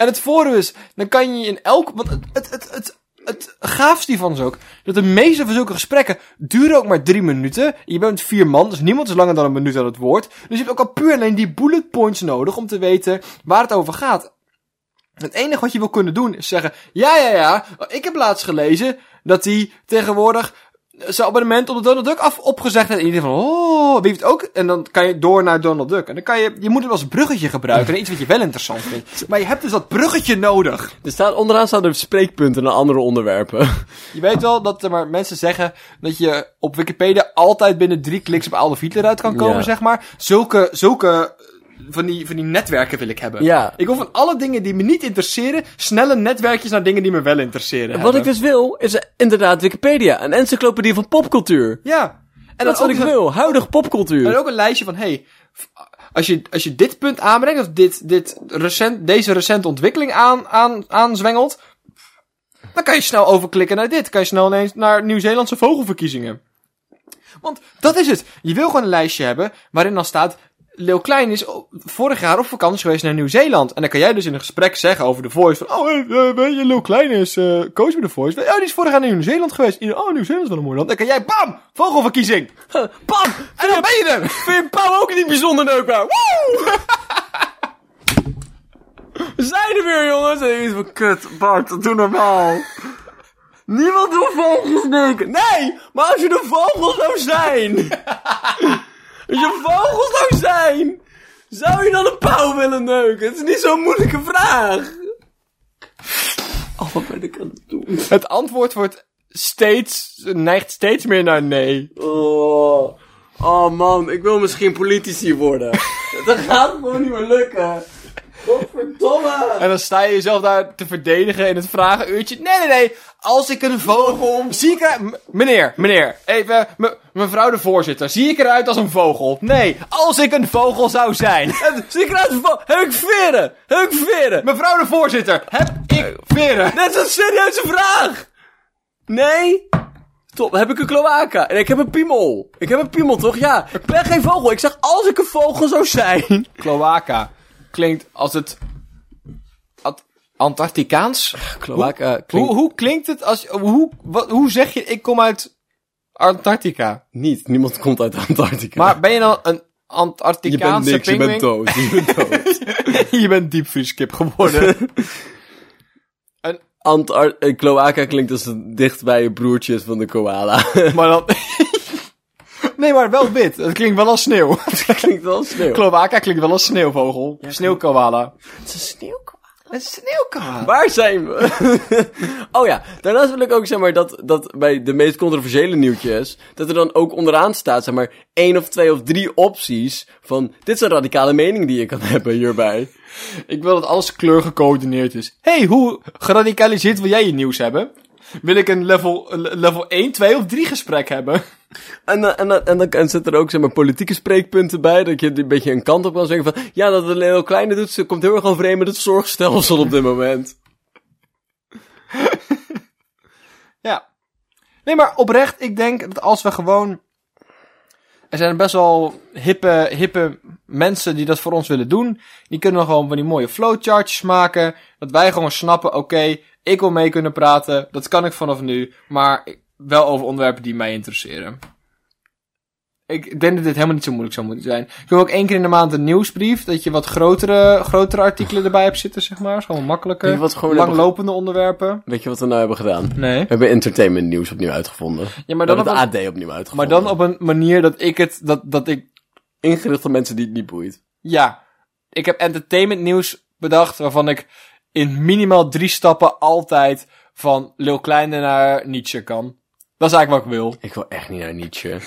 En het voordeel is, dan kan je in elk... Want het, het, het, het, het gaafste hiervan is ook, dat de meeste van zulke gesprekken duren ook maar drie minuten. Je bent vier man, dus niemand is langer dan een minuut aan het woord. Dus je hebt ook al puur alleen die bullet points nodig om te weten waar het over gaat. Het enige wat je wil kunnen doen is zeggen, ja, ja, ja, ik heb laatst gelezen dat hij tegenwoordig zijn abonnement op de Donald Duck af opgezegd. En iedereen van, oh, wie heeft ook? En dan kan je door naar Donald Duck. En dan kan je, je moet het als bruggetje gebruiken. En iets wat je wel interessant vindt. Maar je hebt dus dat bruggetje nodig. Er staat, onderaan staan er spreekpunten naar andere onderwerpen. Je weet wel dat er maar mensen zeggen dat je op Wikipedia altijd binnen drie kliks op Adolf Hitler uit kan komen, Ja. zeg maar. Zulke, zulke van die, van die netwerken wil ik hebben. Ja. Ik wil van alle dingen die me niet interesseren, snelle netwerkjes naar dingen die me wel interesseren. Wat ik dus wil, is inderdaad Wikipedia. Een encyclopedie van popcultuur. Ja. En dat is wat ik wil. Huidige popcultuur. En ook een lijstje van, hey, als je, als je dit punt aanbrengt, of dit, dit recent, deze recente ontwikkeling aan, aan, aanzwengelt, dan kan je snel overklikken naar dit. Kan je snel ineens naar Nieuw-Zeelandse vogelverkiezingen. Want dat is het. Je wil gewoon een lijstje hebben waarin dan staat, Leeuw Klein is vorig jaar op vakantie geweest naar Nieuw-Zeeland. En dan kan jij dus in een gesprek zeggen over de Voice van, oh, eh, weet je, Leeuw Klein is eh coach bij de Voice. Oh, die is vorig jaar naar Nieuw-Zeeland geweest. Oh, Nieuw-Zeeland is wel een mooi land. Dan kan jij, bam, vogelverkiezing. Pam! En dan ben je er. Vind je Pauw ook niet bijzonder neukbaar? Woe! We zijn er weer, jongens. En iets van, kut, Bart, doe normaal. Niemand wil vogels neuken. Nee, maar als je de vogel zou zijn. als je vogel zou zijn. Zou je dan een pauw willen neuken? Het is niet zo'n moeilijke vraag. Oh, wat ben ik aan het doen? Het antwoord wordt steeds, neigt steeds meer naar nee. Oh. oh man, ik wil misschien politici worden. Dat gaat gewoon niet meer lukken. Godverdomme. En dan sta je jezelf daar te verdedigen in het vragenuurtje. Nee, nee, nee. Als ik een vogel... Zie ik er... Meneer, meneer. Even... me- mevrouw de voorzitter. Zie ik eruit als een vogel? Nee. Als ik een vogel zou zijn. Zie ik eruit als vo- Heb ik veren? Heb ik veren? Mevrouw de voorzitter. Heb ik veren? Dat is een serieuze vraag. Nee? Top, heb ik een kloaka? En ik heb een piemel. Ik heb een piemel, toch? Ja. Ik ben geen vogel. Ik zeg als ik een vogel zou zijn. Cloaca. Klinkt als het... Antarcticaans? Kloaka Hoe, hoe klinkt het als... Hoe, wat, hoe zeg je... Ik kom uit Antarctica. Niet, niemand komt uit Antarctica. Maar ben je dan een je bent Antarcticaanse niks, je pinguïn? bent dood. Je bent dood. je bent diepvrieskip geworden. Antar eh, kloaka klinkt als het dichtbij broertjes van de koala. maar dan... nee, maar wel wit. Het klinkt wel als sneeuw. klinkt wel sneeuw. Kloaka klinkt wel als sneeuwvogel. Sneeuwkoala. Het is een sneeuwkoala. Een sneeuwkoala. Waar zijn we? oh ja, daarnaast wil ik ook zeg maar dat, dat bij de meest controversiële nieuwtjes, dat er dan ook onderaan staat zeg maar één of twee of drie opties van dit is een radicale mening die je kan hebben hierbij. Ik wil dat alles kleurgecoördineerd is. hey, hoe geradicaliseerd wil jij je nieuws hebben? Wil ik een level, een level 1, 2 of 3 gesprek hebben? En, dan- en, dan- en dan en zit er ook zeg maar politieke spreekpunten bij, dat je een beetje een kant op kan zeggen van ja, dat het heel kleine doet, ze komt heel erg overeen met het zorgstelsel op dit moment. Ja. Nee, maar oprecht, ik denk dat als we gewoon... Er zijn best wel hippe, hippe mensen die dat voor ons willen doen. Die kunnen gewoon van die mooie flowchartjes maken. Dat wij gewoon snappen, oké, ik wil mee kunnen praten. Dat kan ik vanaf nu. Maar wel over onderwerpen die mij interesseren. Ik denk dat dit helemaal niet zo moeilijk zou moeten zijn. Ik wil ook één keer in de maand een nieuwsbrief. Dat je wat grotere, grotere artikelen erbij hebt zitten, zeg maar. Is gewoon makkelijker. Wat we hebben Langlopende onderwerpen. Weet je wat we nou hebben gedaan? Nee. We hebben entertainment nieuws opnieuw uitgevonden. Ja, maar We dan hebben op het een- AD opnieuw Maar uitgevonden. dan op een manier dat ik het, dat, dat ik, ingericht op mensen die het niet boeit. ja. Ik heb entertainment nieuws bedacht waarvan ik in minimaal drie stappen altijd van Lil Kleine naar Nietzsche kan. Dat is eigenlijk wat ik wil. Ik wil echt niet naar Nietzsche.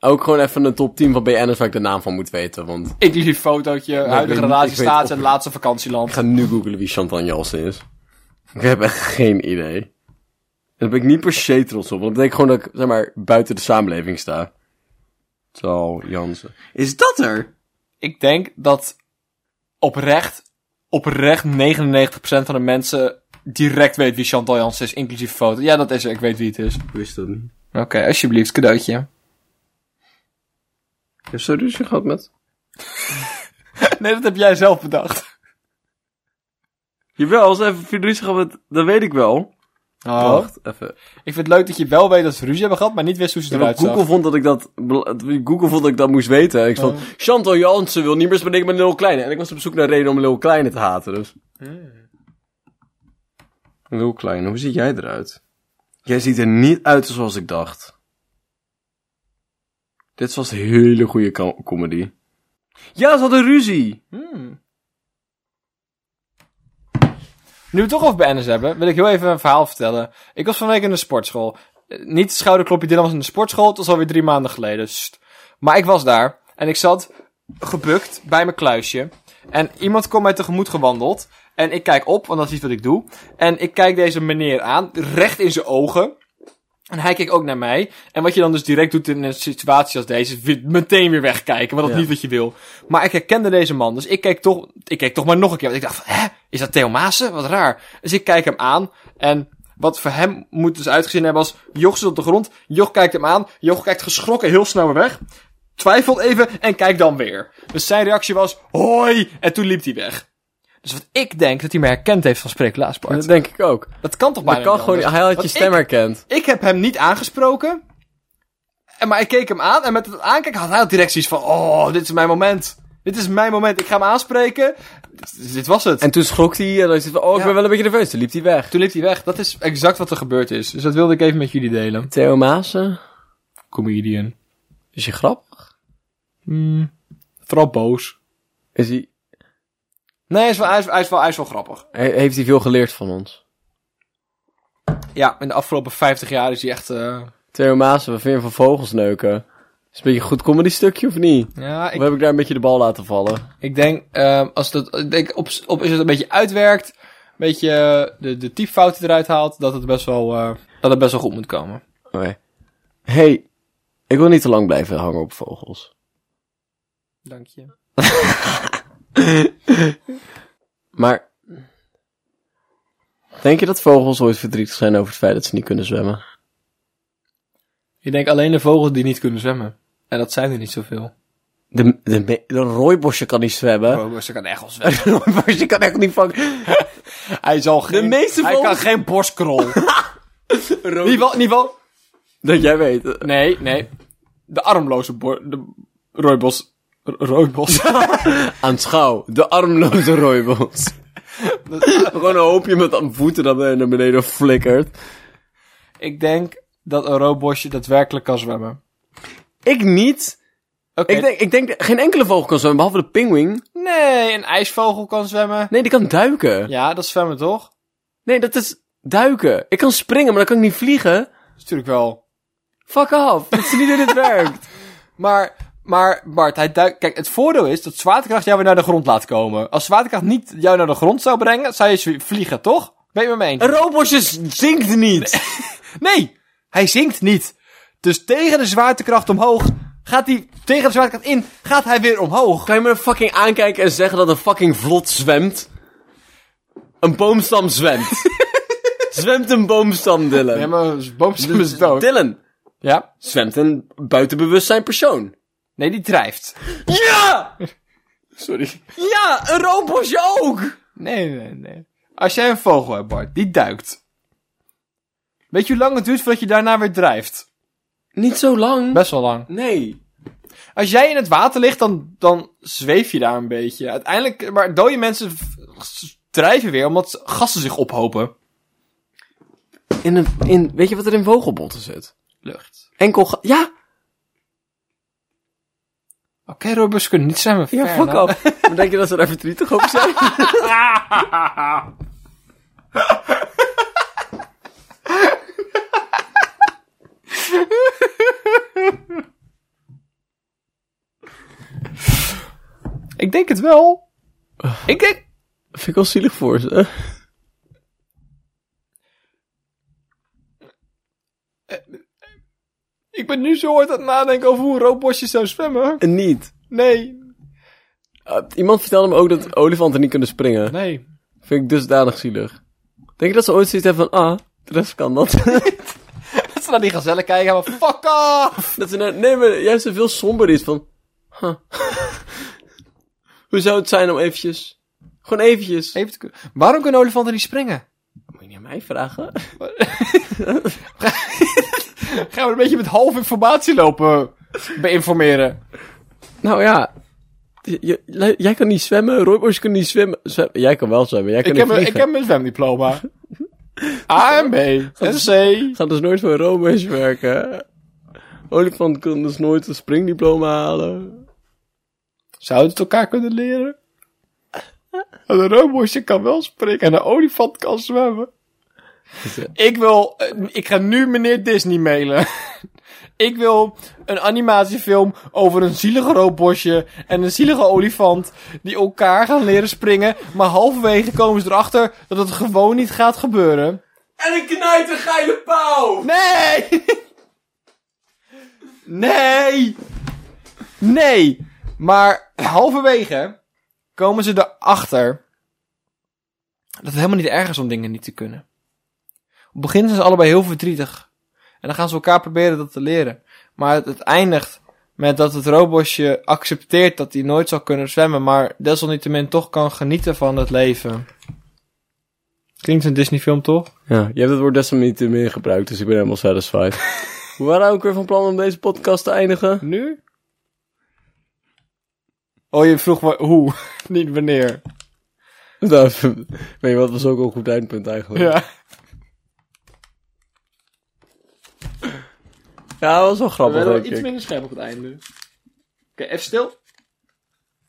Ook gewoon even een top 10 van BN'ers waar ik de naam van moet weten, want... Inclusief fotootje, huidige weet relatie ik weet staat of- en laatste vakantieland. Ik ga nu googlen wie Chantal Jansen is. Ik heb echt geen idee. En daar ben ik niet per se trots op, want dat betekent gewoon dat ik, zeg maar, buiten de samenleving sta. Chantal Jansen. Is dat er? Ik denk dat oprecht, oprecht 99% van de mensen direct weet wie Chantal Jansen is, inclusief foto. Ja, dat is er. Ik weet wie het is. Ik wist dat niet. Oké, alsjeblieft, cadeautje. Je hebt zo ruzie gehad met? Nee, dat heb jij zelf bedacht. Jawel, als even verdrietig gehad met, dat weet ik wel. Oh. Wacht, even. Ik vind het leuk dat je wel weet dat ze ruzie hebben gehad, maar niet wist hoe ze Ja, eruit Google zag. vond dat ik dat, Google vond dat ik dat moest weten. En ik stond, Oh. Chantal Jansen wil niet meer spreken met Lil Kleine. En ik was op zoek naar reden om Lil Kleine te haten, dus. Lil Kleine, hoe zie jij eruit? Jij ziet er niet uit zoals ik dacht. Dit was een hele goede co- comedy. Ja, ze hadden ruzie. Hmm. Nu we het toch over BN'ers hebben, wil ik heel even een verhaal vertellen. Ik was van de week in de sportschool. Eh, Niet schouderklopje, Dylan was in de sportschool. Het was alweer drie maanden geleden. Maar ik was daar. En ik zat gebukt bij mijn kluisje. En iemand komt mij tegemoet gewandeld. En ik kijk op, want dat is iets wat ik doe. En ik kijk deze meneer aan, recht in zijn ogen. En hij kijkt ook naar mij. En wat je dan dus direct doet in een situatie als deze, is meteen weer wegkijken. Want dat is Ja. niet wat je wil. Maar ik herkende deze man. Dus ik keek toch, ik keek toch maar nog een keer. Want ik dacht van, hè? Is dat Theo Maassen? Wat raar. Dus ik kijk hem aan. En wat voor hem moet dus uitgezien hebben als Joch zit op de grond. Joch kijkt hem aan. Joch kijkt geschrokken heel snel weer weg. Twijfelt even en kijkt dan weer. Dus zijn reactie was, hoi! En toen liep hij weg. Dus wat ik denk dat hij me herkend heeft van Spreeklaas, Bart. Dat denk ik ook. Dat kan toch bijna Dat kan gewoon, hij had je stem ik- herkend. ik heb hem niet aangesproken. En, maar ik keek hem aan en met het aankijken had hij al direct zoiets van... Oh, dit is mijn moment. Dit is mijn moment. Ik ga hem aanspreken. Dit, dit was het. En toen schrok hij en dan zei hij van, oh, ik Ja. ben wel een beetje nerveus. Toen liep hij weg. toen liep hij weg. Dat is exact wat er gebeurd is. Dus dat wilde ik even met jullie delen. Theo Maassen, Comedian. is je grappig? Hmm, vooral boos. Is hij, Nee, hij is, wel, hij, is, hij, is wel, hij is wel grappig. he- heeft hij veel geleerd van ons? Ja, in de afgelopen 50 jaar is hij echt... eh, Theo Maassen, wat vind je van vogelsneuken? Is een beetje een goed comedy stukje of niet? ja, Of ik, heb ik daar een beetje de bal laten vallen? ik denk, ehm, als dat, ik denk op, op is het een beetje uitwerkt, een beetje eh, de, de typfouten eruit haalt, dat het best wel, eh, dat het best wel goed moet komen. Oké. Hey, ik wil niet te lang blijven hangen op vogels. Dank je. Maar, denk je dat vogels ooit verdrietig zijn over het feit dat ze niet kunnen zwemmen? Ik denk alleen de vogels die niet kunnen zwemmen. En dat zijn er niet zoveel. De, de, de rooibosje kan niet zwemmen. Ze kan echt wel zwemmen. De rooibosje kan echt niet vangen. hij zal geen, meeste hij vogels- kan geen borstkrol. ieder geval, Dat jij weet. nee, nee. De armloze bor, de rooibos, ro- rooibos. Aanschouw, de armloze rooibos. Gewoon een hoopje met aan voeten dat naar beneden flikkert. ik denk dat een roodbosje daadwerkelijk kan zwemmen. Ik niet. Oké. Ik, denk, ik denk dat geen enkele vogel kan zwemmen, behalve de pinguïn. Nee, een ijsvogel kan zwemmen. Nee, die kan duiken. Ja, dat is zwemmen toch? Nee, dat is duiken. Ik kan springen, maar dan kan ik niet vliegen. Dat is natuurlijk wel. Fuck off. Dat is niet hoe dit werkt. Maar, maar Bart, hij duikt... Kijk, het voordeel is dat zwaartekracht jou weer naar de grond laat komen. Als zwaartekracht niet jou naar de grond zou brengen, zou je vliegen, toch? Ben je met me eens? Een roodbosje zinkt niet. Nee, hij zinkt niet. Dus tegen de zwaartekracht omhoog gaat hij... Tegen de zwaartekracht in gaat hij weer omhoog. Kan je me fucking aankijken en zeggen dat een fucking vlot zwemt? Een boomstam zwemt. zwemt een boomstam, Dylan. Ja, maar boomstam is dood. Dylan, Ja? zwemt een buitenbewustzijn persoon. Nee, die drijft. Ja! Sorry. Ja, een roodbosje ook! Nee, nee, nee. Als jij een vogel hebt, Bart, die duikt. Weet je hoe lang het duurt voordat je daarna weer drijft? Niet zo lang. Best wel lang. Nee. Als jij in het water ligt, dan, dan zweef je daar een beetje. Uiteindelijk, maar dode mensen drijven weer, omdat gassen zich ophopen. In een, in, weet je wat er in vogelbotten zit? Lucht. Enkel Ja! Oké, okay, kunnen niet zwemmen. Ja, fuck off. Maar denk je dat ze daar verdrietig over zijn? Ik denk het wel. Ik denk... Vind ik wel zielig voor ze. Ik ben nu zo hard aan het nadenken over hoe een roodbosje zou zwemmen. En niet. Nee. Uh, iemand vertelde me ook dat olifanten niet kunnen springen. Nee. Vind ik dusdanig zielig. Denk je dat ze ooit zoiets hebben van, ah, de rest kan dat? Dat ze naar die gazellen kijken en van, fuck off! dat ze nou, nee, maar juist zo veel somber is van, huh. Hoe zou het zijn om eventjes, gewoon eventjes. Even te kun- Waarom kunnen olifanten niet springen? Moet je niet aan mij vragen? Gaan we een beetje met half informatie lopen beïnformeren. Nou ja, je- je- jij kan niet zwemmen, Roybos kan niet zwemmen. Jij kan wel zwemmen, jij kan Ik niet heb, een- ik heb mijn zwemdiploma. A en B en C. Gaat dus nooit voor een roommeisje werken. Olifant kan dus nooit een springdiploma halen. Zouden het elkaar kunnen leren? Een roodborstje kan wel springen en een olifant kan zwemmen. Ik wil, eh, ik ga nu meneer Disney mailen. ik wil een animatiefilm over een zielige roodborstje en een zielige olifant die elkaar gaan leren springen, maar halverwege komen ze erachter dat het gewoon niet gaat gebeuren. En een knijt een geile pauw! Nee! nee! Nee! Maar halverwege komen ze erachter dat het helemaal niet erg is om dingen niet te kunnen. Het begin zijn ze allebei heel verdrietig. En dan gaan ze elkaar proberen dat te leren. Maar het, het eindigt met dat het robotje accepteert dat hij nooit zal kunnen zwemmen, maar desalniettemin toch kan genieten van het leven. Klinkt een Disney film toch? Ja, je hebt het woord desalniettemin meer gebruikt, dus ik ben helemaal satisfied. We waren ook weer van plan om deze podcast te eindigen. Nu? Oh, je vroeg wa- hoe, niet wanneer. Nou, weet je wat, was ook een goed eindpunt eigenlijk. Ja. Ja, dat was wel We grappig, werden wel denk iets minder scherp op het einde. Oké, even stil.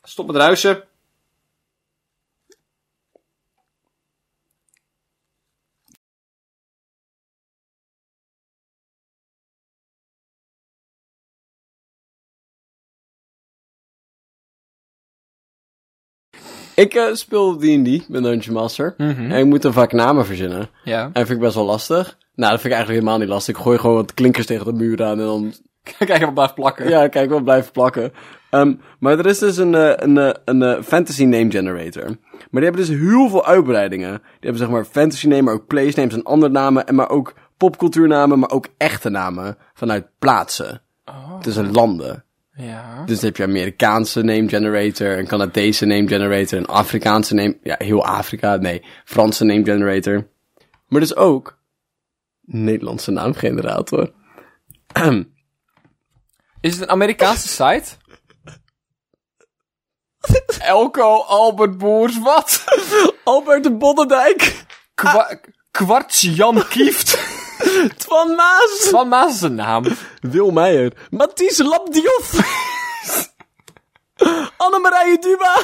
Stop met ruisen. Ik eh, speel D&D, ben Dungeon Master. En ik moet dan vaak namen verzinnen. Ja. En dat vind ik best wel lastig. Nou, dat vind ik eigenlijk helemaal niet lastig. Ik gooi gewoon wat klinkers tegen de muur aan en dan Kijk, wat blijft plakken. Ja, kijk, wel blijven plakken. Ehm, maar er is dus een, eh, een, eh, een, eh, fantasy name generator. Maar die hebben dus heel veel uitbreidingen. Die hebben zeg maar fantasy name, maar ook place names en andere namen. En maar ook popcultuurnamen, maar ook echte namen vanuit plaatsen. Oh. Tussen landen. Ja. Dus dan heb je Amerikaanse name generator, een Canadese name generator, een Afrikaanse name, ja, heel Afrika, nee, Franse name generator. Maar dus ook Nederlandse naamgenerator. Is het een Amerikaanse site? Elko Albert Boers wat? Albert de Boddendijk, Kwa Kwarts Jan Kieft. Twan Maas, Van Maas is een naam. Wil Meijer, Mathies Labdiof, Annemarije Duba,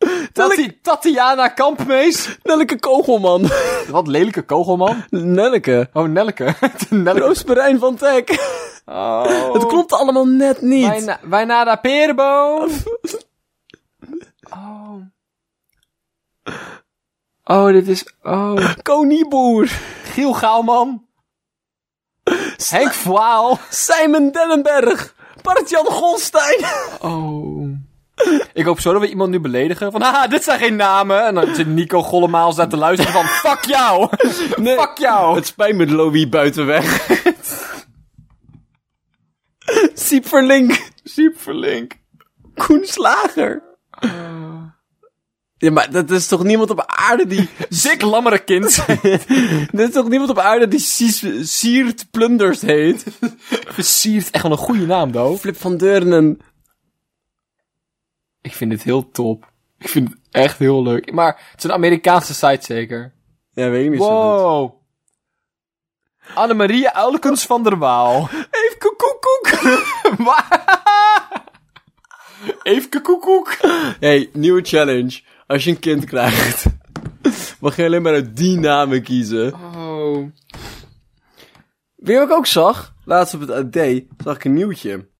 Tati Tatiana Kampmees. Nelleke Kogelman, Wat lelijke kogelman. Nelleke, Oh, Nelleke. Nelleke. Roosmarijn van Teck. Oh. Het klopt allemaal net niet. Wijna Wijnada Perenboom. Oh. Oh, dit is... Oh. Konieboer, Giel Gaalman. Henk Vaal. Simon Dennenberg, Bart-Jan Golstein. Oh. Ik hoop zo dat we iemand nu beledigen. Van, haha, dit zijn geen namen. En dan zit Nico Gollemaals daar te luisteren van, fuck jou. Nee, Fuck jou. Het spijt me, Louis Buitenweg. Siep Verlink. Siep Verlink. Koen Slager. Ja, maar dat is toch niemand op aarde die... Zik Lammerekind. Er is toch niemand op aarde die Siert Plunders heet? Versierd. Echt wel een goede naam, though. Flip van Deurnen. Ik vind dit heel top. Ik vind het echt heel leuk. Maar het is een Amerikaanse site zeker. Ja, weet ik niet zo goed. Wow. Annemarie Uilkens van der Waal. Even koekoek. Even koekoek. Hey, nieuwe challenge. Als je een kind krijgt, mag je alleen maar uit die namen kiezen. Oh. Wat ik ook zag? Laatst op het AD zag ik een nieuwtje.